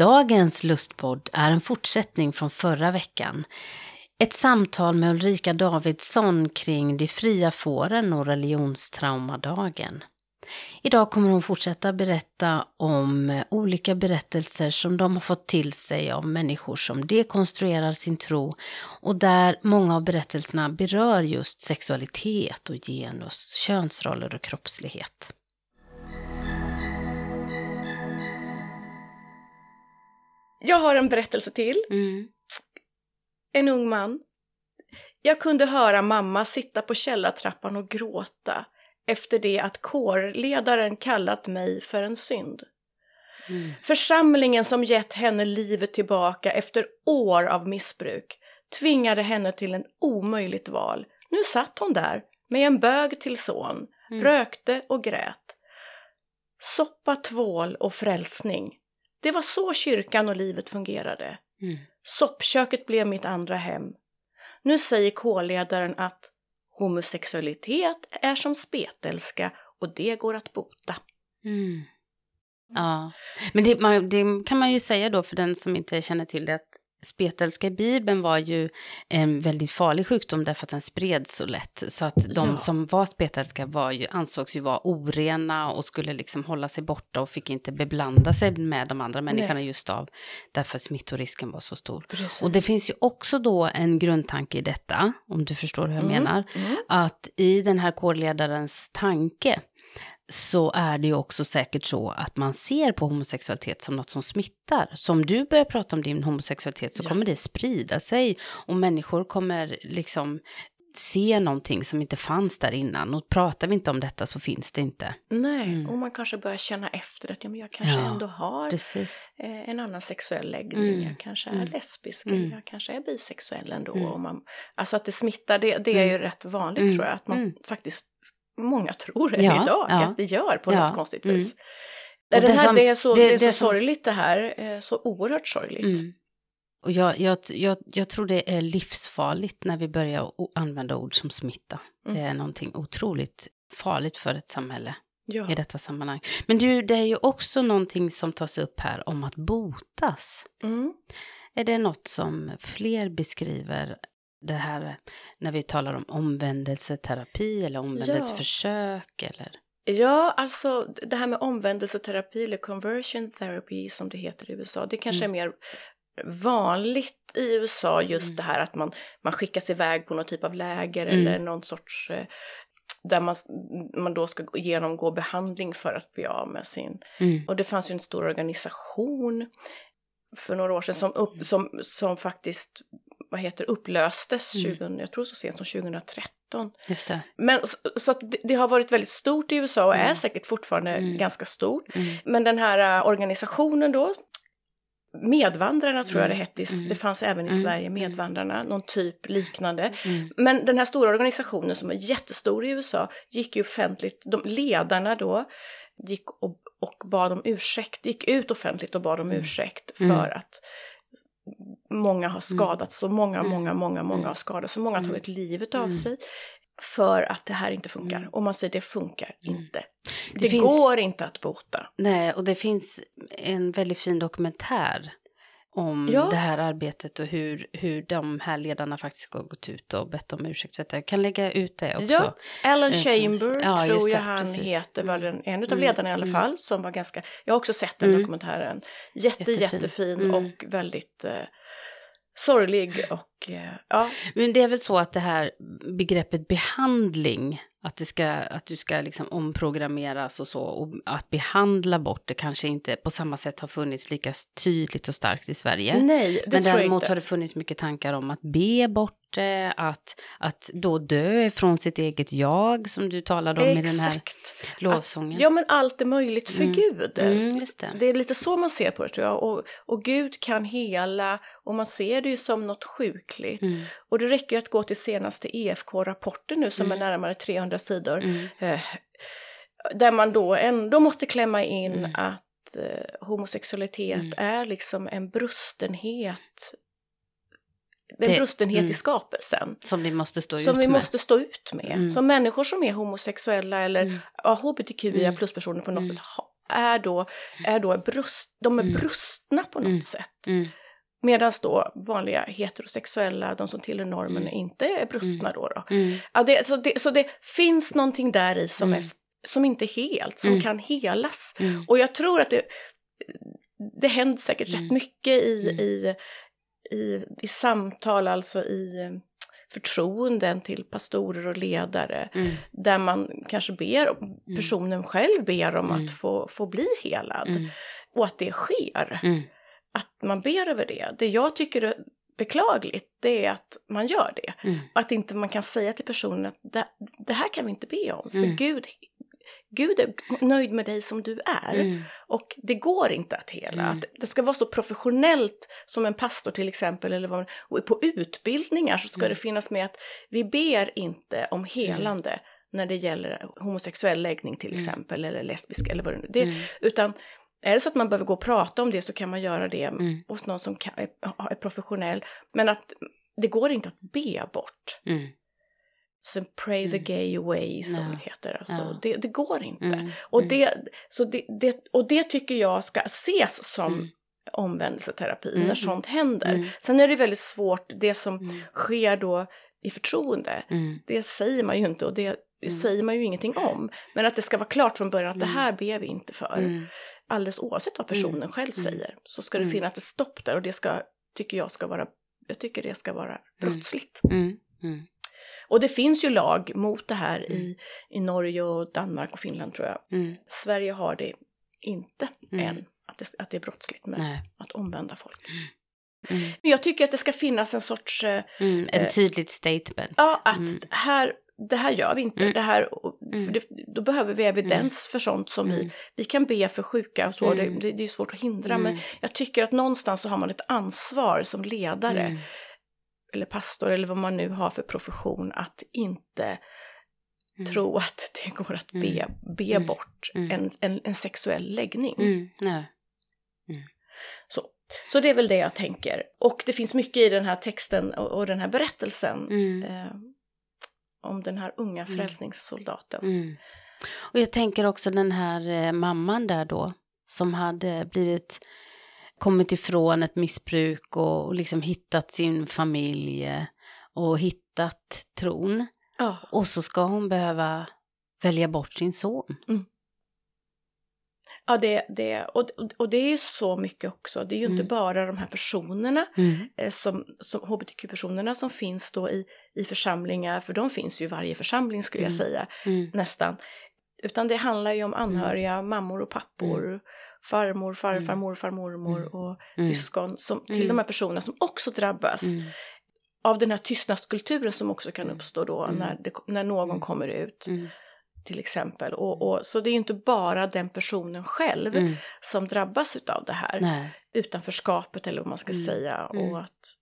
Dagens lustpodd är en fortsättning från förra veckan. Ett samtal med Ulrika Davidsson kring de fria fåren och religionstraumadagen. Idag kommer hon fortsätta berätta om olika berättelser som de har fått till sig av människor som dekonstruerar sin tro och där många av berättelserna berör just sexualitet och genus, könsroller och kroppslighet. Jag har en berättelse till. Mm. En ung man. Jag kunde höra mamma sitta på källartrappan och gråta efter det att kårledaren kallat mig för en synd. Mm. Församlingen som gett henne livet tillbaka efter år av missbruk tvingade henne till en omöjligt val. Nu satt hon där med en bög till son, Mm. rökte och grät. Soppa, tvål och frälsning. Det var så kyrkan och livet fungerade. Mm. Soppköket blev mitt andra hem. Nu säger K-ledaren att homosexualitet är som spetälska och det går att bota. Mm. Ja, men det, man, det kan man ju säga då för den som inte känner till det att spetälska i Bibeln var ju en väldigt farlig sjukdom därför att den spreds så lätt. Så att de Ja. som var spetälska var ju, ansågs ju vara orena och skulle liksom hålla sig borta och fick inte beblanda sig med de andra människorna just av därför smittorisken var så stor. Precis. Och det finns ju också då en grundtanke i detta, om du förstår hur jag Mm, menar, mm. att i den här kårledarens tanke så är det ju också säkert så att man ser på homosexualitet som något som smittar. Så om du börjar prata om din homosexualitet så Ja. kommer det sprida sig och människor kommer liksom se någonting som inte fanns där innan. Och pratar vi inte om detta så finns det inte. Nej, Mm. och man kanske börjar känna efter att ja, men jag kanske Ja, ändå har Precis. eh, en annan sexuell läggning. Mm, Jag kanske är mm, lesbisk, mm. jag kanske är bisexuell ändå. Mm. Och man, alltså att det smittar, det, det är Mm. ju rätt vanligt Mm, tror jag. Att man faktiskt, många tror det Ja, idag, ja. att det gör på Ja, något konstigt mm. vis. Och Det, det här, som- det är så, det- det, är så det som- sorgligt det här, eh, så oerhört sorgligt. Mm. Och jag, jag, jag, jag tror det är livsfarligt när vi börjar använda ord som smitta. Det Mm. är någonting otroligt farligt för ett samhälle Ja. i detta sammanhang. Men du, det är ju också någonting som tas upp här om att botas. Mm. Är det något som fler beskriver det här när vi talar om omvändelseterapi eller omvändelseförsök eller? Ja, alltså det här med omvändelseterapi eller conversion therapy som det heter i USA, det kanske Mm. är mer vanligt i USA just Mm. det här att man, man skickas iväg på någon typ av läger Mm. eller någon sorts eh, där man, man då ska gå- genomgå behandling för att bli av med sin... Mm. Och det fanns ju en stor organisation för några år sedan som, upp, som, som faktiskt vad heter, upplöstes, Mm. 20, jag tror så sent som 2013. Just det. Men så, så att det, det har varit väldigt stort i USA och är Mm. säkert fortfarande Mm. ganska stort. Mm. Men den här äh, organisationen då, Medvandrarna tror jag det Mm. hette, i- Mm. det fanns även i Mm. Sverige, Medvandrarna, någon typ liknande. Mm. Men den här stora organisationen som är jättestor i USA gick ju offentligt, de ledarna då gick och, och bad om ursäkt, gick ut offentligt och bad om Mm. ursäkt för Mm. att många har skadats, så många, Mm. många, många, många Mm. har skadats, så många har Mm. tagit livet av Mm. sig för att det här inte funkar. Mm. Och man säger det funkar Mm. inte. Det Det, finns- går inte att bota. Nej, och det finns en väldigt fin dokumentär om Ja. det här arbetet och hur, hur de här ledarna faktiskt har gått ut och bett om ursäkt för detta. Jag kan lägga ut det också. Ja, Alan Eh, Chamber ja, tror det, jag han precis. heter, var den, en av Mm, ledarna i alla mm. fall, som var ganska, jag har också sett den Mm. dokumentären. Jätte, Jättefin. jättefin Mm. och väldigt eh, sorglig och eh, ja. Men det är väl så att det här begreppet behandling Att, det ska, att du ska liksom omprogrammeras och så. Och att behandla bort det kanske inte på samma sätt har funnits lika tydligt och starkt i Sverige. Nej, det Men tror jag däremot inte. har det funnits mycket tankar om att be bort att, att då dö från sitt eget jag, som du talade om i den här Exakt. lovsången. Ja, men allt är möjligt för Mm. Gud. Mm, det. Det är lite så man ser på det tror jag. Och, och Gud kan hela och man ser det ju som något sjukligt. Mm, Och det räcker ju att gå till senaste EFK-rapporten nu som Mm. är närmare 300 sidor. mm, Eh, där man då ändå måste klämma in Mm. att eh, homosexualitet Mm. är liksom en brustenhet. En Det- brustenhet mm. i skapelsen. som vi måste stå Som ut vi med. måste stå ut med. Mm. Som människor som är homosexuella eller Mm. ja, hbtqia Mm. plus-personer på något Mm. sätt är då, är då brust, de är Mm. brustna på något sätt. Medan då vanliga heterosexuella, de som tillhör normen, inte är brustna då. då. Ja, det, så, det, så det finns någonting där i som, är, som inte är helt, som kan helas. Och jag tror att det, det händer säkert Mm. rätt mycket i, Mm. i, i, i samtal, alltså i eh, förtroenden till pastorer och ledare. mm, Där man kanske ber, personen själv ber om Mm. att få, få bli helad. mm, Och att det sker. mm, Att man ber över det. Det jag tycker är beklagligt, det är att man gör det. mm, Att inte man kan säga till personen att det, det här kan vi inte be om. För Mm. Gud, Gud är nöjd med dig som du är. mm, Och det går inte att hela. Mm. Att det ska vara så professionellt som en pastor till exempel. Eller vad, och på utbildningar så ska Mm. det finnas med att vi ber inte om helande när det gäller homosexuell läggning till Mm. exempel. Eller lesbisk eller vad det nu det, mm, Utan är det så att man behöver gå och prata om det så kan man göra det Mm. hos någon som kan, är, är professionell. Men att det går inte att be bort. mm, Så pray the Mm. gay away som Ja. det heter. Alltså, Ja. det, det går inte. mm, Och, mm, det, så det, det, och det tycker jag ska ses som Mm. omvändelseterapi Mm, när mm. sånt händer. Sen är det väldigt svårt, det som sker då i förtroende, det säger man ju inte och det säger man ju ingenting om. Men att det ska vara klart från början att det här ber vi inte för. Alldeles oavsett vad personen själv säger så ska det finnas ett stopp där och det ska, tycker jag ska vara, jag tycker det ska vara brottsligt. mm, Och det finns ju lag mot det här Mm. i, i Norge och Danmark och Finland tror jag. mm, Sverige har det inte Mm. än, att det, att det är brottsligt med nej, att omvända folk. mm, Men jag tycker att det ska finnas en sorts, eh, mm, en Eh, tydligt statement. ja att Mm. här, det här gör vi inte, Mm. det här, Mm. det, då behöver vi evidens för sånt som Mm. vi, vi kan be för sjuka och så, Mm. det, det, är svårt att hindra, Mm. men jag tycker att någonstans så har man ett ansvar som ledare, Mm, eller pastor eller vad man nu har för profession, att inte mm, tro att det går att be, Mm. be Mm. bort Mm. en, en, en sexuell läggning. mm, nej, Så. så det är väl det jag tänker. Och det finns mycket i den här texten och, och den här berättelsen mm. eh, om den här unga Mm. frälsningssoldaten. Mm. Och jag tänker också den här eh, mamman där då, som hade blivit, kommit ifrån ett missbruk och, och liksom hittat sin familj eh, och hittat tron. Ja. Och så ska hon behöva välja bort sin son. Ja, det, det, och, och det är så mycket också. Det är ju inte Mm. bara de här personerna, Mm. eh, som, som hbtq-personerna som finns då i, i församlingar, för de finns ju i varje församling skulle jag Mm. säga, Mm. nästan. Utan det handlar ju om anhöriga, mammor och pappor, farmor, farfar, Mm. morfar, mormor Mm. och Mm. syskon som, till Mm. de här personerna som också drabbas Mm. av den här tystnadskulturen som också kan Mm. uppstå då när, det, när någon Mm. kommer ut till exempel. Och, och, så det är ju inte bara den personen själv som drabbas av det här Nej. utanförskapet eller vad man ska säga och att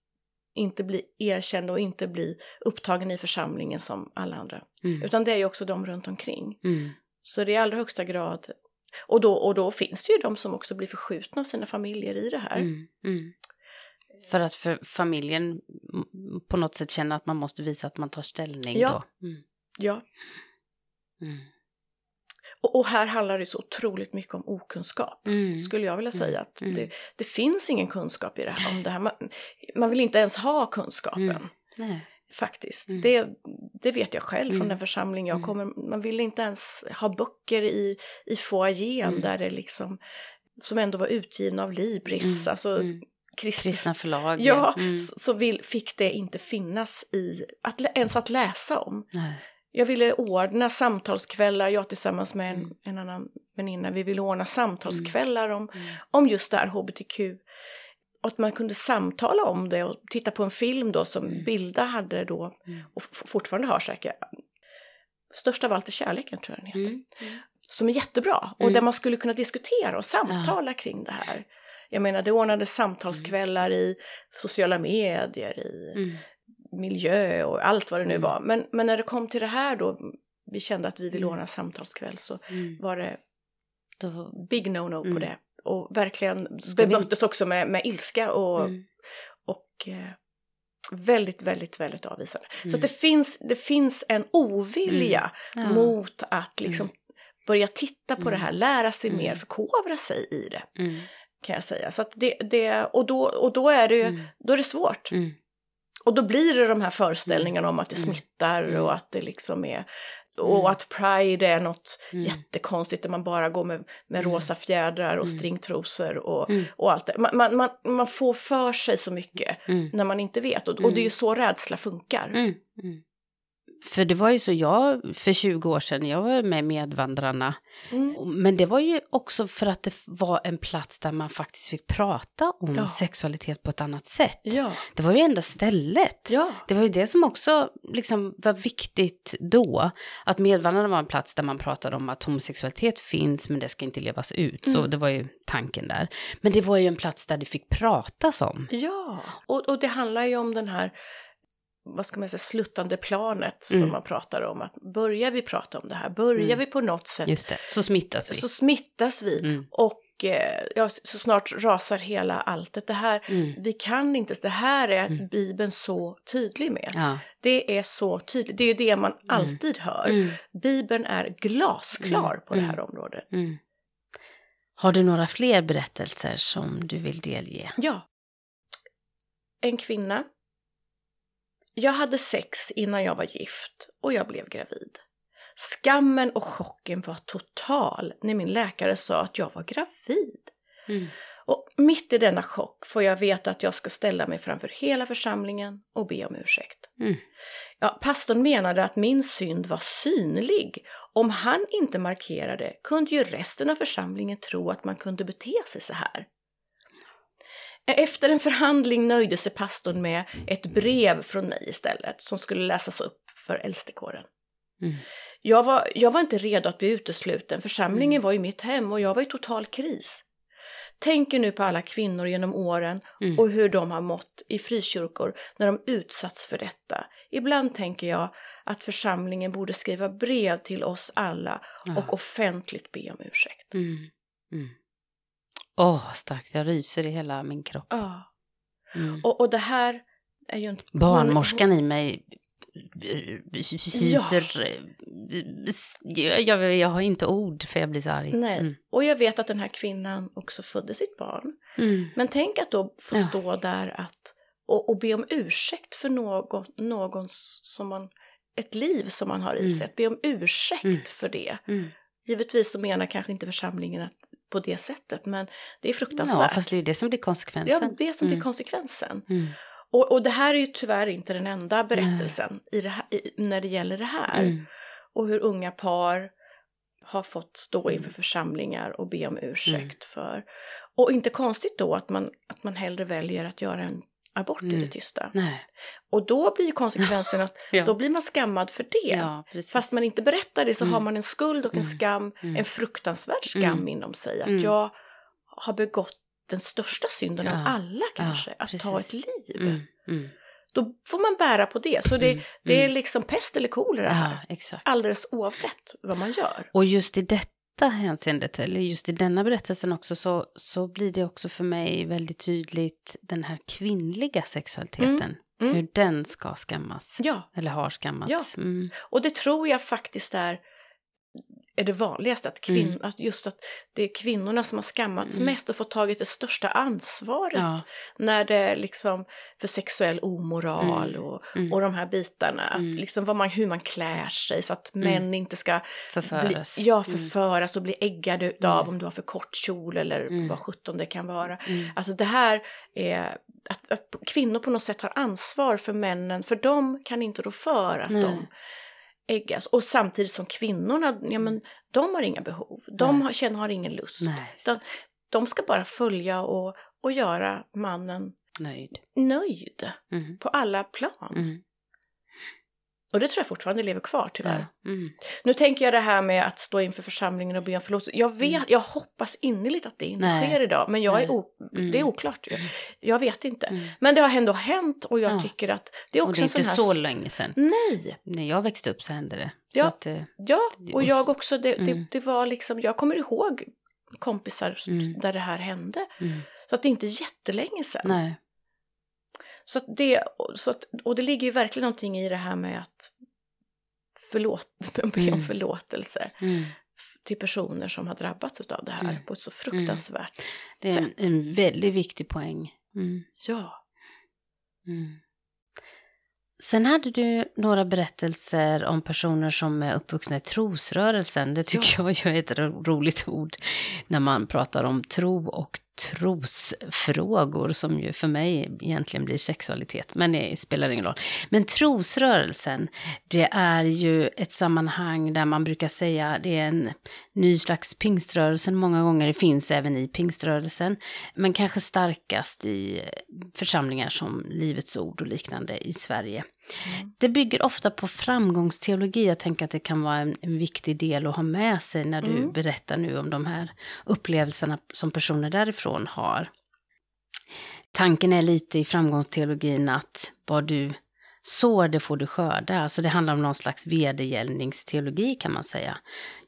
inte bli erkänd och inte bli upptagen i församlingen som alla andra. Utan det är ju också de runt omkring. Så det är i allra högsta grad och då, och då finns det ju de som också blir förskjutna av sina familjer i det här. Mm. Mm. För att för familjen på något sätt känner att man måste visa att man tar ställning Ja. då. Mm. Ja. Mm. Och, och här handlar det så otroligt mycket om okunskap. Mm. Skulle jag vilja säga. Mm. att det, det finns ingen kunskap i det här, om det här. Man, man vill inte ens ha kunskapen. Nej. Faktiskt. Mm. Det, det vet jag själv från Mm. den församling jag Mm. kommer. Man vill inte ens ha böcker i, i foajén Mm. där det liksom, som ändå var utgivna av Libris, Mm. alltså Mm. kristna. Kristna förlag. Ja, så, vill, fick det inte finnas i, att, ens att läsa om. Nej. Jag ville ordna samtalskvällar, jag tillsammans med en, en annan väninna, vi ville ordna samtalskvällar om, om just det här hbtq. Och att man kunde samtala om det och titta på en film då som Mm. Bilda hade då, Mm. och fortfarande har säkert. Störst av allt är kärleken tror jag den heter. Mm. Som är jättebra och Mm. där man skulle kunna diskutera och samtala kring det här. Jag menar det ordnades samtalskvällar i sociala medier, i Mm. miljö och allt vad det nu Mm. var. Men, men när det kom till det här då, vi kände att vi ville Mm. ordna samtalskväll så Mm. var det Då, big no-no på Mm. det. Och verkligen Ska vi- bemöttes också med, med ilska och, mm. och eh, väldigt, väldigt, väldigt avvisande. Så Mm. att det finns, det finns en ovilja Ja. mot att liksom börja titta på Mm. det här, lära sig Mm. mer, förkovra sig i det. Mm. Kan jag säga. Så det, det, och, då, och då är det Mm. då är det svårt. Mm. Och då blir det de här föreställningarna om att det Mm. smittar Mm. och att det liksom är och Mm. att Pride är något Mm. jättekonstigt där man bara går med, med Mm. rosa fjädrar och Mm. stringtrosor och, Mm. och allt det. Man, man, man, får för sig så mycket Mm. när man inte vet och, och det är ju så rädsla funkar. För det var ju så jag, för 20 år sedan, jag var med Medvandrarna. Mm. Men det var ju också för att det var en plats där man faktiskt fick prata om Ja. sexualitet på ett annat sätt. Ja. Det var ju enda stället. Ja. Det var ju det som också liksom var viktigt då. Att Medvandrarna var en plats där man pratade om att homosexualitet finns men det ska inte levas ut. Så Mm. det var ju tanken där. Men det var ju en plats där det fick pratas om. Ja, och, och det handlar ju om den här vad ska man säga, sluttande planet som Mm. man pratar om. Att börjar vi prata om det här, börjar Mm. vi på något sätt Just det, så smittas vi. så smittas vi. Mm. Och eh, ja, så snart rasar hela alltet. Det här, Mm. vi kan inte, det här är Mm. Bibeln så tydlig med. Ja. Det är så tydligt, det är ju det man alltid hör. Mm. Bibeln är glasklar Mm. på det Mm. här området. Mm. Har du några fler berättelser som du vill delge? Ja. En kvinna. Jag hade sex innan jag var gift och jag blev gravid. Skammen och chocken var total när min läkare sa att jag var gravid. Mm. Och mitt i denna chock får jag veta att jag ska ställa mig framför hela församlingen och be om ursäkt. Mm. Ja, pastorn menade att min synd var synlig. Om han inte markerade kunde ju resten av församlingen tro att man kunde bete sig så här. Efter en förhandling nöjde sig pastorn med ett brev från mig istället som skulle läsas upp för äldstekåren. Mm. Jag var, jag var inte redo att bli utesluten. Församlingen Mm. var i mitt hem och jag var i total kris. Tänker nu på alla kvinnor genom åren Mm. och hur de har mått i frikyrkor när de utsatts för detta. Ibland tänker jag att församlingen borde skriva brev till oss alla och offentligt be om ursäkt. Mm. Åh, starkt. Jag ryser i hela min kropp. Ja. Mm. Och, och det här är ju inte... Barnmorskan i mig hyser... Jag, jag, jag har inte ord för jag blir så arg. Nej, Mm. och jag vet att den här kvinnan också födde sitt barn. Mm. Men tänk att då få Ja. stå där att, och, och be om ursäkt för någon, någon som man, ett liv som man har i Mm. sig. Att be om ursäkt Mm. för det. Mm. Givetvis så menar kanske inte församlingen att, på det sättet, men det är Ja, fruktansvärt. fast det är det som blir konsekvensen. är det som blir Mm. konsekvensen. Mm. Och, och det här är ju tyvärr inte den enda berättelsen i det här, i, när det gäller det här. Mm. Och hur unga par har fått stå Mm. inför församlingar och be om ursäkt för. Och inte konstigt då att man, att man hellre väljer att göra en abort i Mm. det tysta. Nej. Och då blir konsekvensen att Ja. då blir man skammad för det. Ja. Fast man inte berättar det så Mm. har man en skuld och en Mm. skam, Mm. en fruktansvärd skam Mm. inom sig. Att Mm. jag har begått den största synden av Ja. alla kanske, att ta ett liv. Mm. Mm. Då får man bära på det. Så det, Mm. det är Mm. liksom pest eller kolera här. Ja. Alldeles oavsett vad man gör. Och just i detta hänseendet, eller just i denna berättelsen också, så, så blir det också för mig väldigt tydligt den här kvinnliga sexualiteten. Mm. Hur den ska skammas. Ja, Eller har skammats. Ja. Mm. och det tror jag faktiskt är, är det vanligaste. Att, kvin- Mm. att just att det är kvinnorna som har skammats Mm. mest och fått tagit det största ansvaret. Ja. När det är liksom för sexuell omoral Mm. och, Mm. och de här bitarna. Att Mm. liksom vad man, hur man klär sig så att Mm. män inte ska Förföras. Bli, ja, förföras och bli äggade Mm. om du har för kort kjol eller vad sjutton det kan vara. Alltså det här är att, att kvinnor på något sätt har ansvar för männen, för de kan inte rå för att de äggas. Och samtidigt som kvinnorna, ja men de har inga behov. De har, känner, har ingen lust. Nej, Utan de ska bara följa och, och göra mannen nöjd. nöjd Mm. på alla plan. Mm. Och det tror jag fortfarande lever kvar tyvärr. Ja. Mm. Nu tänker jag det här med att stå inför församlingen och be om förlåtelse. Jag, vet, jag hoppas innerligt att det inte Nej. sker idag, men jag är o, Mm. det är oklart. ju. Jag vet inte. Mm. Men det har ändå hänt och jag Ja. tycker att det är Och också det är en sån inte här... så länge sedan. Nej! När jag växte upp så hände det. Ja. att, eh, Ja, och Och jag också. Det, det, Mm. det var liksom, jag kommer ihåg kompisar Mm. där det här hände. mm. Så att det är inte jättelänge sedan. Nej. Så det, så att, och det ligger ju verkligen någonting i det här med att förlåt, be om Mm. förlåtelse Mm. till personer som har drabbats av det här Mm. på ett så fruktansvärt Det är en, sätt. en väldigt viktig poäng. Ja. Sen hade du några berättelser om personer som är uppvuxna i trosrörelsen. Det tycker jag ju är ett ro- roligt ord när man pratar om tro och trosfrågor som ju för mig egentligen blir sexualitet, men det spelar ingen roll. Men trosrörelsen, det är ju ett sammanhang där man brukar säga det är en ny slags pingströrelsen många gånger, det finns även i pingströrelsen, men kanske starkast i församlingar som Livets Ord och liknande i Sverige. Mm. Det bygger ofta på framgångsteologi. Jag tänker att det kan vara en, en viktig del att ha med sig när du Mm. berättar nu om de här upplevelserna som personer därifrån har. Tanken är lite i framgångsteologin att vad du sår, det får du skörda. Alltså det handlar om någon slags vedergällningsteologi kan man säga.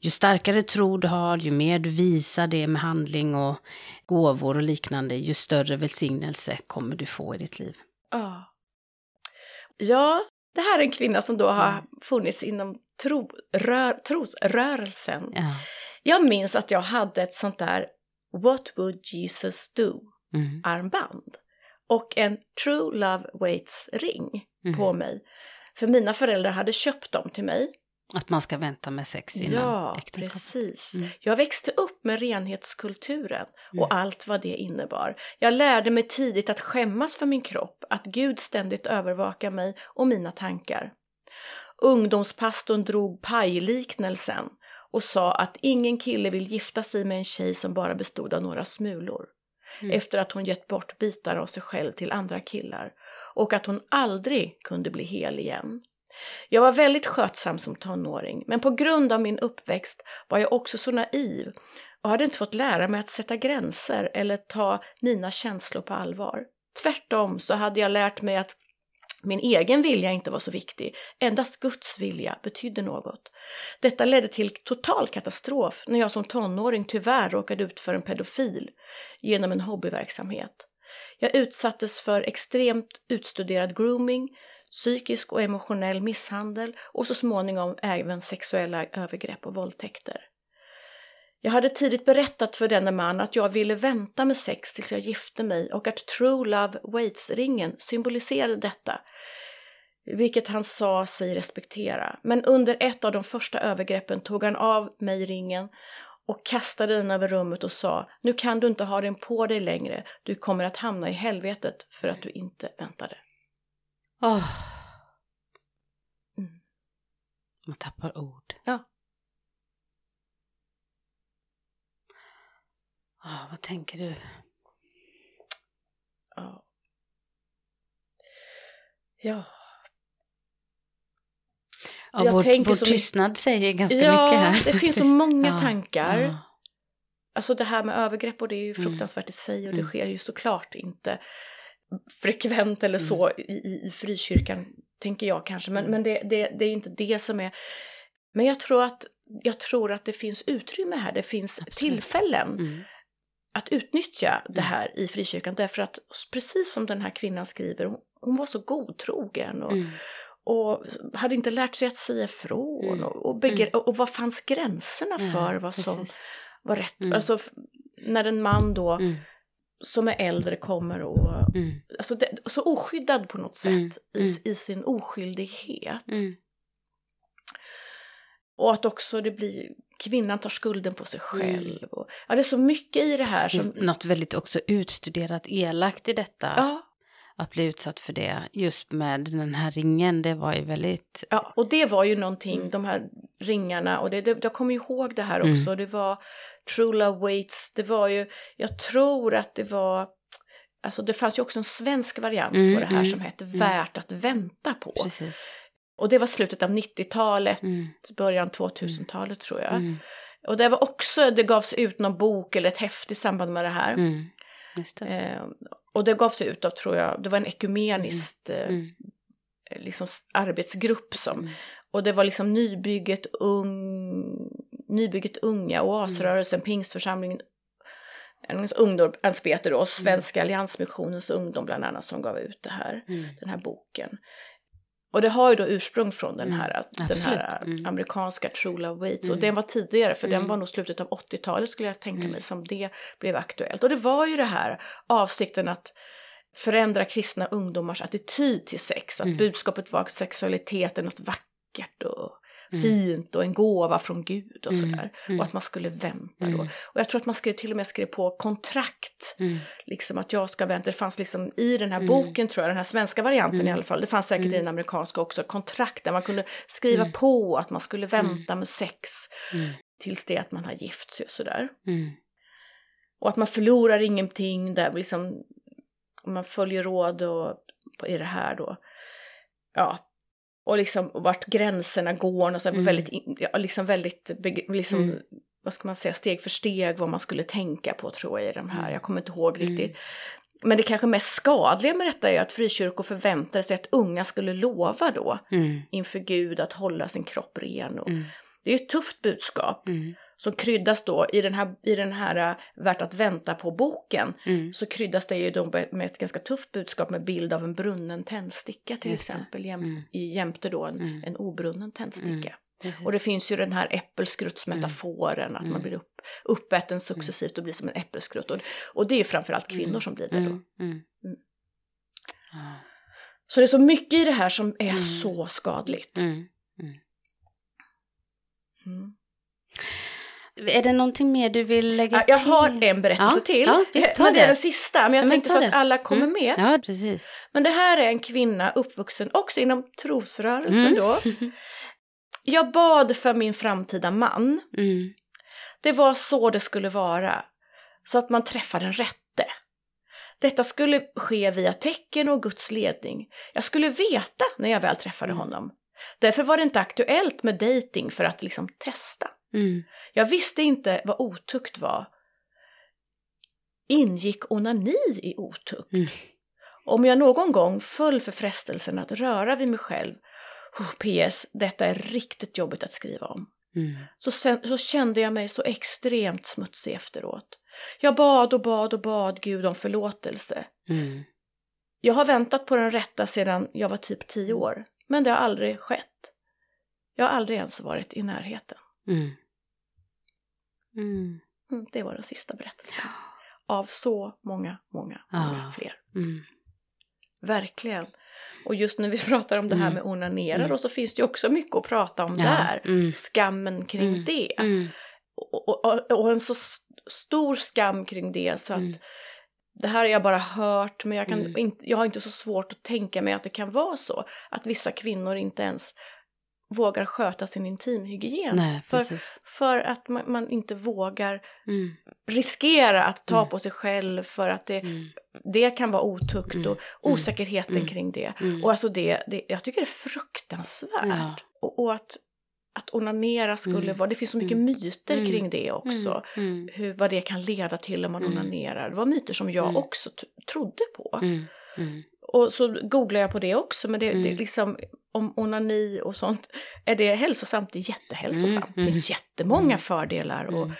Ju starkare tro du har, ju mer du visar det med handling och gåvor och liknande, ju större välsignelse kommer du få i ditt liv. Ja. Ja, det här är en kvinna som då har Mm. funnits inom tro, rör, trosrörelsen. Ja. Jag minns att jag hade ett sånt där What would Jesus do? Mm. armband och en True Love Waits ring Mhm. på mig. För mina föräldrar hade köpt dem till mig. Att man ska vänta med sex innan Ja, äktenskap. precis. Mm. Jag växte upp med renhetskulturen och Mm. allt vad det innebar. Jag lärde mig tidigt att skämmas för min kropp, att Gud ständigt övervakar mig och mina tankar. Ungdomspastorn drog pajliknelsen och sa att ingen kille vill gifta sig med en tjej som bara bestod av några smulor. Mm. Efter att hon gett bort bitar av sig själv till andra killar. Och att hon aldrig kunde bli hel igen. Jag var väldigt skötsam som tonåring, men på grund av min uppväxt var jag också så naiv och hade inte fått lära mig att sätta gränser eller ta mina känslor på allvar. Tvärtom så hade jag lärt mig att min egen vilja inte var så viktig, endast Guds vilja betydde något. Detta ledde till total katastrof när jag som tonåring tyvärr råkade ut för en pedofil genom en hobbyverksamhet. Jag utsattes för extremt utstuderad grooming, psykisk och emotionell misshandel och så småningom även sexuella övergrepp och våldtäkter. Jag hade tidigt berättat för denne man att jag ville vänta med sex tills jag gifte mig och att True Love Waits-ringen symboliserade detta, vilket han sa sig respektera. Men under ett av de första övergreppen tog han av mig ringen och kastade den över rummet och sa Nu kan du inte ha den på dig längre, du kommer att hamna i helvetet för att du inte väntade. Åh. Mm. Man tappar ord. Ja. Ah, vad tänker du? Ja. Ja. Ja, Jag vår tänker vår så tystnad säger ganska Ja, mycket här. det finns så många Ja, tankar. ja. Alltså det här med övergrepp och det är ju Mm. fruktansvärt i sig och det Mm. sker ju såklart inte frekvent eller så Mm. i, i, i frikyrkan, tänker jag kanske. Men, Mm. men det, det, det är inte det som är... Men jag tror att, jag tror att det finns utrymme här, det finns Absolut. tillfällen Mm. att utnyttja det Mm. här i frikyrkan. Därför att precis som den här kvinnan skriver, hon, hon var så godtrogen och, Mm. och hade inte lärt sig att säga ifrån. Mm. Och, och, begre- och, och vad fanns gränserna för vad som var rätt? Alltså när en man då. Som är äldre kommer och Mm. alltså det, så oskyddad på något sätt Mm. i, Mm. i sin oskyldighet. Mm. Och att också det blir, kvinnan tar skulden på sig Mm. själv. Och, ja, det är så mycket i det här som, Något väldigt också utstuderat elakt i detta. ja, att bli utsatt för det. Just med den här ringen, det var ju väldigt... Ja, och det var ju någonting, Mm. de här ringarna, och det, det, jag kommer ihåg det här Mm. också, det var True Love Waits, det var ju, jag tror att det var, alltså det fanns ju också en svensk variant Mm, på det här mm, som hette Värt att vänta på. Precis. Och det var slutet av 90-talet, Mm. början 2000-talet tror jag. Mm. Och det var också, det gavs ut någon bok eller ett häfte i samband med det här. Mm. Det. Eh, och det gavs ut av, tror jag, det var en ekumeniskt eh, Mm. liksom, arbetsgrupp som, Mm. och det var liksom nybygget, ung, nybygget unga, oasrörelsen, pingstförsamlingen, en ungdomsarbete då, Svenska alliansmissionens ungdom bland annat som gav ut det här, Mm. den här boken. Och det har ju då ursprung från den Mm, här, den absolut. här Mm. amerikanska True Love Waits. Och Mm. den var tidigare, för Mm. den var nog slutet av 80-talet skulle jag tänka Mm. mig, som det blev aktuellt. Och det var ju det här avsikten att förändra kristna ungdomars attityd till sex. Att Mm. budskapet var att sexualitet är något vackert och Mm. fint och en gåva från Gud och Mm. sådär. Mm. Och att man skulle vänta Mm. då. Och jag tror att man skrev, till och med skrev på kontrakt Mm. liksom att jag ska vänta. Det fanns liksom i den här Mm. boken tror jag, den här svenska varianten Mm. i alla fall. Det fanns säkert i Mm. den amerikanska också, kontrakt där man kunde skriva Mm. på att man skulle vänta med sex Mm. tills det att man har gift sig och sådär. Mm. Och att man förlorar ingenting där liksom, om man följer råd och i det här då. Ja, och liksom vart gränserna går och så, Mm. väldigt, liksom väldigt, liksom, Mm. vad ska man säga, steg för steg vad man skulle tänka på tror jag i de här. Mm. Jag kommer inte ihåg Mm. riktigt. Men det kanske mest skadliga med detta är att frikyrkor förväntade sig att unga skulle lova då Mm. inför Gud att hålla sin kropp ren. Och. Det är ju ett tufft budskap. Som kryddas då i den här, i den här äh, Värt att vänta på-boken. Mm. Så kryddas det ju då med ett ganska tufft budskap med bild av en brunnen tändsticka till Just exempel. Jäm, Mm. i, jämte då en, Mm. en obrunnen tändsticka. Mm. Precis. Och det finns ju den här äppelskruttsmetaforen, att man Mm. blir upp, uppäten successivt och blir som en äppelskrutt. Och, och det är ju framförallt kvinnor Mm. som blir det då. Mm. Mm. Mm. Ja. Så det är så mycket i det här som är Mm. så skadligt. Mm. Är det någonting mer du vill lägga Ja, jag till? har en berättelse Ja, till. ja, visst, men det är den sista. Men jag Ja, men tänkte så det. att alla kommer Mm. med. Ja, precis. Men det här är en kvinna uppvuxen också inom trosrörelsen Mm. då. Jag bad för min framtida man. Mm. Det var så det skulle vara. Så att man träffar den rätte. Detta skulle ske via tecken och Guds ledning. Jag skulle veta när jag väl träffade Mm. honom. Därför var det inte aktuellt med dating för att liksom testa. Mm. Jag visste inte vad otukt var. Ingick onani i otukt? Mm. Om jag någon gång föll för frestelsen att röra vid mig själv, oh, PS, detta är riktigt jobbigt att skriva om, Mm. så, sen, så kände jag mig så extremt smutsig efteråt. Jag bad och bad och bad Gud om förlåtelse. Mm. Jag har väntat på den rätta sedan jag var typ tio år, men det har aldrig skett. Jag har aldrig ens varit i närheten. Mm. Mm. Mm, det var den sista berättelsen. Av så många, många, många Ah. fler. Mm. Verkligen. Och just när vi pratar om det här Mm. med onanera Mm. då så finns det ju också mycket att prata om Ja. där. Mm. Skammen kring det. Och, och, och, och en så stor skam kring det så att det här har jag bara hört men jag, kan Mm. inte, jag har inte så svårt att tänka mig att det kan vara så. Att vissa kvinnor inte ens vågar sköta sin intimhygien. Nej, för, precis. för att man, man inte vågar Mm. riskera att ta Mm. på sig själv för att det, Mm. det kan vara otukt Mm. och osäkerheten Mm. kring det. Mm. Och alltså det, det, jag tycker det är fruktansvärt. Ja. Och, och att, att onanera skulle Mm. vara, det finns så mycket Mm. myter Mm. kring det också. Mm. Mm. Hur, vad det kan leda till om man Mm. onanerar. Det var myter som jag Mm. också trodde på. Mm. Mm. Och så googlade jag på det också, men det, det är Mm. liksom om onani och sånt. Är det hälsosamt? Det är jättehälsosamt. Mm. Det finns jättemånga Mm. fördelar och, Mm.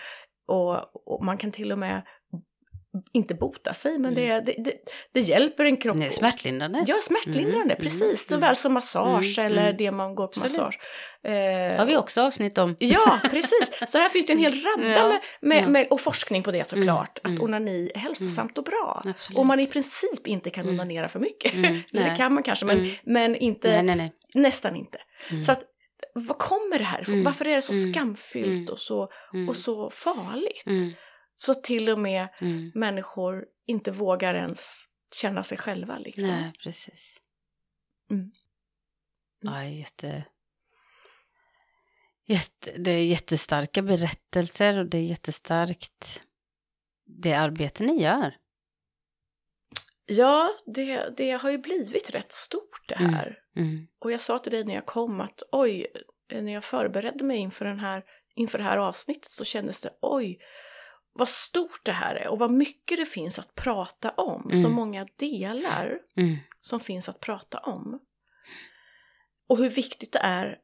och, och man kan till och med inte bota sig, men det, Mm. det, det, det hjälper en kropp. Det är smärtlindrande. Ja, smärtlindrande, Mm, precis. mm, Såväl som massage Mm, eller mm. det man går på Absolut. massage. Eh, Det har vi också avsnitt om. Ja, precis. Så här finns det en hel radda Ja, med, med, med, och forskning på det såklart. Mm, Att mm. onani är hälsosamt och bra. Absolut. Och man i princip inte kan Mm. onanera för mycket. Mm, Eller det kan man kanske, men, Mm. men inte, Nej, nej, nej. nästan inte. Mm. Så att, vad kommer det här ifrån? Mm. Varför är det så Mm. skamfyllt Mm. och, så, Mm. och så farligt? Mm. Så till och med Mm. människor inte vågar ens känna sig själva liksom. Nej, precis. Mm. Ja, jätte... jätte... Det är jättestarka berättelser och det är jättestarkt det arbete ni gör. Ja, det, det har ju blivit rätt stort det här. Mm. Och jag sa till dig när jag kom att oj, när jag förberedde mig inför, den här, inför det här avsnittet så kändes det oj, vad stort det här är och vad mycket det finns att prata om. Så Mm. många delar Mm. som finns att prata om. Och hur viktigt det är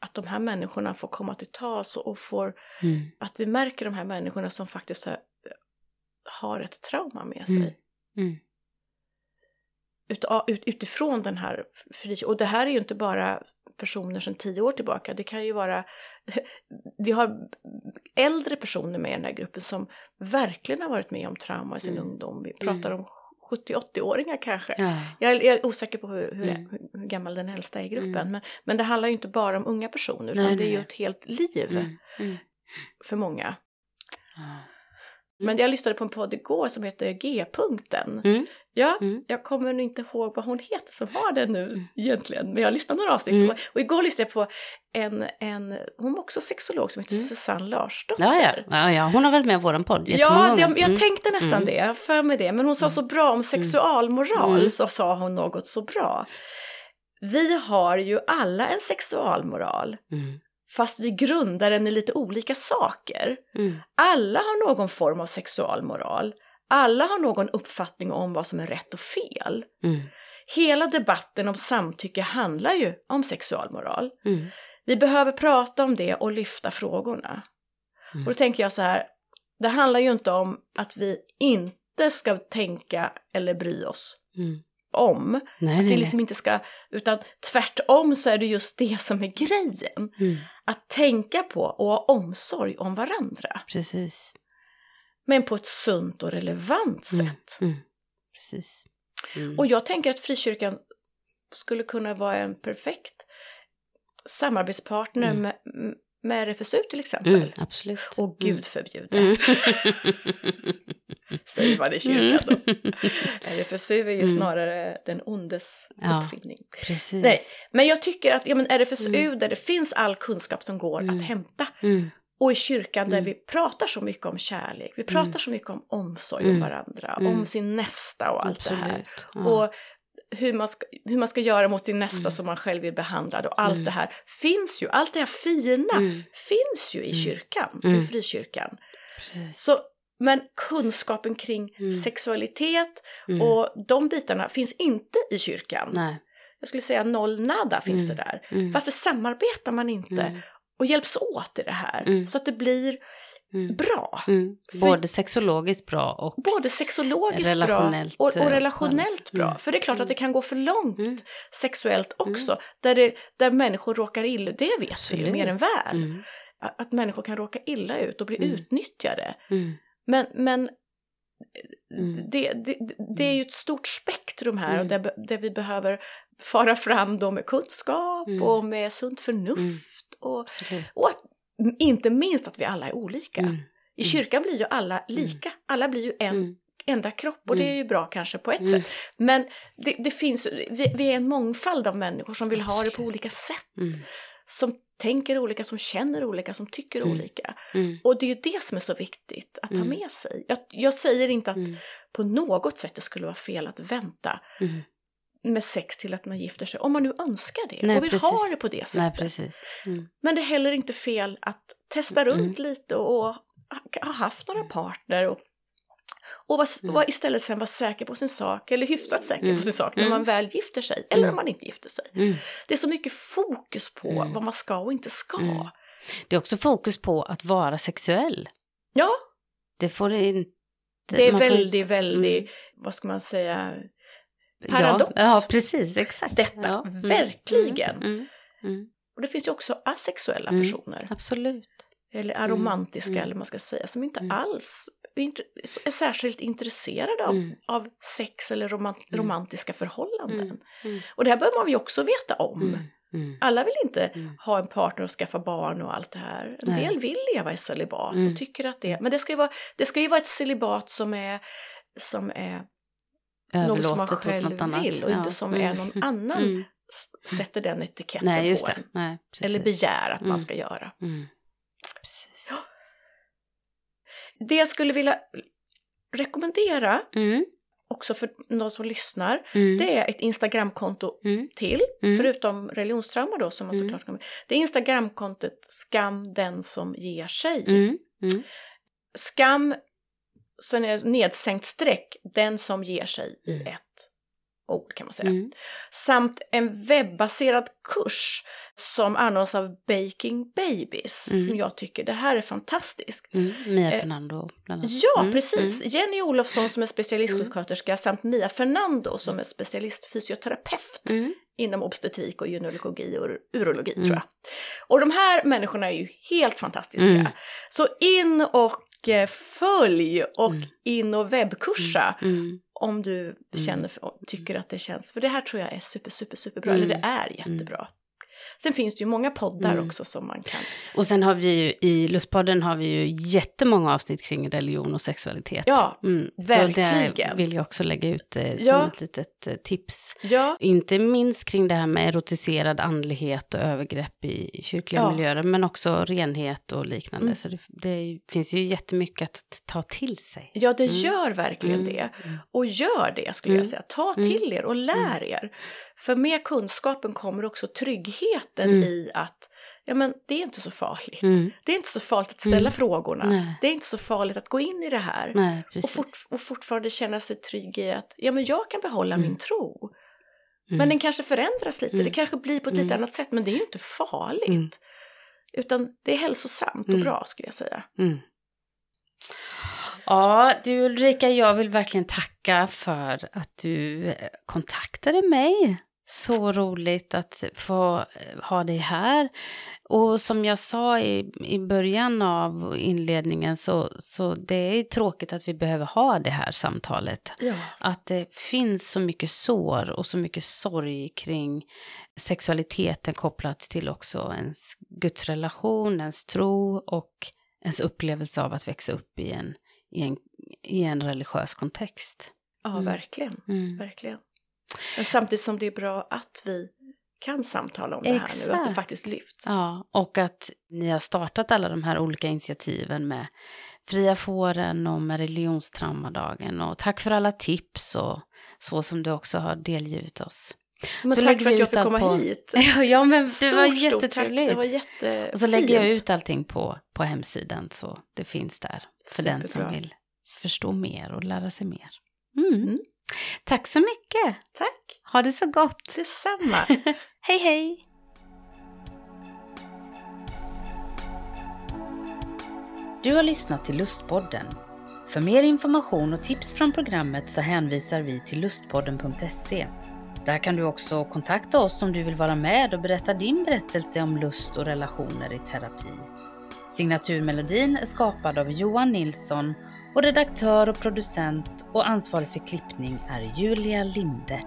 att de här människorna får komma till tals och får, Mm. att vi märker de här människorna som faktiskt har, har ett trauma med sig. Mm. Mm. Ut, ut, utifrån den här. Och det här är ju inte bara personer sedan tio år tillbaka. Det kan ju vara... Vi har äldre personer med i den här gruppen som verkligen har varit med om trauma i sin Mm. ungdom. Vi pratar om 70-80-åringar kanske. Ja. Jag är, osäker på hur, hur, Mm. hur gammal den äldsta är i gruppen. Mm. Men, men det handlar ju inte bara om unga personer utan Nej, det är nej, ju ett helt liv Mm. Mm. för många. Ja. Men jag lyssnade på en podd igår som heter G-punkten. Mm. Ja, Mm. jag kommer nu inte ihåg vad hon heter som har den nu Mm. egentligen. Men jag lyssnade några avsnitt Mm. och, och igår lyssnade jag på en, en, hon är också sexolog som heter Mm. Susanne Larsdotter. Ja, ja. ja, ja, hon har varit med i våran podd Ja, det, gånger. jag Mm. tänkte nästan Mm. det, jag för mig det. Men hon sa Mm. så bra om sexualmoral, Mm. så sa hon något så bra. Vi har ju alla en sexualmoral, Mm. fast vi grundar den i lite olika saker. Mm. Alla har någon form av sexualmoral. Alla har någon uppfattning om vad som är rätt och fel. Mm. Hela debatten om samtycke handlar ju om sexualmoral. Mm. Vi behöver prata om det och lyfta frågorna. Mm. Och då tänker jag så här, det handlar ju inte om att vi inte ska tänka eller bry oss Mm. om. Nej, Vi nej, nej. liksom inte ska, utan tvärtom så är det just det som är grejen. Mm. Att tänka på och ha omsorg om varandra. Precis. Men på ett sunt och relevant Mm. sätt. Mm. Precis. Mm. Och jag tänker att frikyrkan skulle kunna vara en perfekt samarbetspartner Mm. med, med RFSU till exempel. Mm, absolut. Och Mm. gud förbjude, Mm. säger man i kyrkan då. Mm. RFSU är ju Mm. snarare den ondes Ja. uppfinning. Precis. Nej, men jag tycker att ja, men RFSU Mm. där det finns all kunskap som går Mm. att hämta Mm. Och i kyrkan där Mm. vi pratar så mycket om kärlek, vi pratar Mm. så mycket om omsorg Mm. om varandra, Mm. om sin nästa och allt det här. Absolut. Ja. Och hur man, ska, hur man ska göra mot sin nästa Mm. som man själv vill behandlad och allt Mm. det här finns ju, allt det här fina Mm. finns ju i Mm. kyrkan, Mm. i frikyrkan. Precis. Så, men kunskapen kring Mm. sexualitet Mm. och de bitarna finns inte i kyrkan. Nej. Jag skulle säga noll nada finns Mm. det där. Mm. Varför samarbetar man inte Mm. Och hjälps åt i det här Mm. så att det blir Mm. bra? Mm. Både sexologiskt bra och... Både sexologiskt Relationellt, bra och, och eh, relationellt mm. bra. För det är klart att det kan gå för långt Mm. sexuellt också. Där, det, där människor råkar illa, det vet vi ju Absolut. mer än väl. Mm. Att, att människor kan råka illa ut och bli Mm. utnyttjade. Mm. Men, men Mm. det, det, det är ju ett stort spektrum här Mm. och där, där vi behöver fara fram då med kunskap Mm. och med sunt förnuft. Och, Absolut. och att, inte minst att vi alla är olika. Mm. I kyrkan blir ju alla lika. Alla blir ju en Mm. enda kropp och det är ju bra kanske på ett Mm. sätt. Men det, det finns, vi, vi är en mångfald av människor som vill ha det på olika sätt. Mm. Som tänker olika, som känner olika, som tycker Mm. olika. Mm. Och det är ju det som är så viktigt att ha Mm. med sig. Jag, jag säger inte att Mm. på något sätt det skulle vara fel att vänta Mm. med sex till att man gifter sig. Om man nu önskar det Nej, och vill precis. ha det på det sättet. Nej. Mm. Men det är heller inte fel att testa runt lite och ha- ha haft några partner och, och vara, Mm. vara istället sen vara säker på sin sak, eller hyfsat säker Mm. på sin sak när Mm. man väl gifter sig, eller Mm. om man inte gifter sig. Mm. Det är så mycket fokus på Mm. vad man ska och inte ska. Mm. Det är också fokus på att vara sexuell. Ja, Det får inte... det är man får väldigt, väldigt, vad ska man säga, paradox. Ja, ja, precis. Exakt. Detta, ja. Mm. verkligen. Mm. Mm. Mm. Och det finns ju också asexuella Mm. personer, Absolut. Eller aromantiska Mm. eller vad man ska säga, som inte Mm. alls är är särskilt intresserade av, Mm. av sex eller roman- Mm. romantiska förhållanden. Mm. Mm. Och det här behöver man ju också veta om. Mm. Mm. Alla vill inte Mm. ha en partner och skaffa barn och allt det här. En Nej. del vill leva i celibat Mm. och tycker att det... Men det ska ju vara, det ska ju vara ett celibat som är, som är något som man själv vill och inte som är någon annan Mm. sätter den etiketten Nej, på det. en. Nej. Eller begär att Mm. man ska göra. Precis. Det jag skulle vilja rekommendera Mm. också för de som lyssnar, Mm. det är ett Instagramkonto Mm. till, Mm. förutom religionstrauma då som man Mm. såklart kommer. Det är Instagramkontot Skam den som ger sig. Mm. Skam, sen är det nedsänkt streck, den som ger sig i ett ord kan man säga. Mm. Samt en webbaserad kurs som anordnas av Baking Babies. Mm. Som jag tycker, det här är fantastiskt. Mm. Mia Eh, Fernando bland annat. Ja, Mm. precis. Mm. Jenny Olofsson som är specialistsjuksköterska samt Mia Fernando som är specialistfysioterapeut Mm. inom obstetrik och gynekologi och urologi Mm. tror jag. Och de här människorna är ju helt fantastiska. Mm. Så in och eh, följ och Mm. in och webbkursa Mm. Om du känner för, tycker att det känns. För det här tror jag är super, super, superbra. Mm. Eller det är jättebra. Sen finns det ju många poddar Mm. också som man kan. Och sen har vi ju i Lustpodden har vi ju jättemånga avsnitt kring religion och sexualitet. Ja, mm. Så verkligen. det vill jag också lägga ut eh, som Ja. ett litet eh, tips. Ja, Inte minst kring det här med erotiserad andlighet och övergrepp i kyrkliga Ja. miljöer, men också renhet och liknande. Mm. Så det, det finns ju jättemycket att ta till sig. ja det Mm. gör verkligen Mm. det. Mm. Och gör det skulle jag säga. Ta till er och lär er. För med kunskapen kommer också tryggheten Mm. i att ja, men det är inte så farligt. Mm. Det är inte så farligt att ställa Mm. frågorna. Nej. Det är inte så farligt att gå in i det här. Nej, Och, fort, och fortfarande känna sig trygg i att ja, men jag kan behålla Mm. min tro. Mm. Men den kanske förändras lite. Mm. Det kanske blir på ett lite Mm. annat sätt. Men det är ju inte farligt. Mm. Utan det är hälsosamt och Mm. bra skulle jag säga. Mm. Ja, du Ulrika, jag vill verkligen tacka för att du eh, kontaktade mig. Så roligt att få eh, ha dig här. Och som jag sa i, i början av inledningen så, så det är tråkigt att vi behöver ha det här samtalet. Ja. Att det finns så mycket sår och så mycket sorg kring sexualiteten kopplat till också ens gudsrelation, ens tro och ens upplevelse av att växa upp i en, i en, i en religiös kontext. Ja, Mm. verkligen. Mm. verkligen. Men samtidigt som det är bra att vi kan samtala om det här nu. Att det Exakt. faktiskt lyfts. Ja, och att ni har startat alla de här olika initiativen med Fria fåren och med religionstraumadagen. Och tack för alla tips och så som du också har delgivit oss. Men Så tack för att jag fick komma på- hit. ja, men det Stort, var stort tack. jättetrevligt. Det var jättefint. Och så lägger jag ut allting på, på hemsidan så det finns där för den som Superbra. vill förstå mer och lära sig mer. Mm. Mm. Tack så mycket. Tack. Ha det så gott. Detsamma. hej hej. Du har lyssnat till Lustpodden. För mer information och tips från programmet så hänvisar vi till lustpodden.se. Där kan du också kontakta oss om du vill vara med och berätta din berättelse om lust och relationer i terapi. Signaturmelodin är skapad av Johan Nilsson och redaktör och producent och ansvarig för klippning är Julia Linde.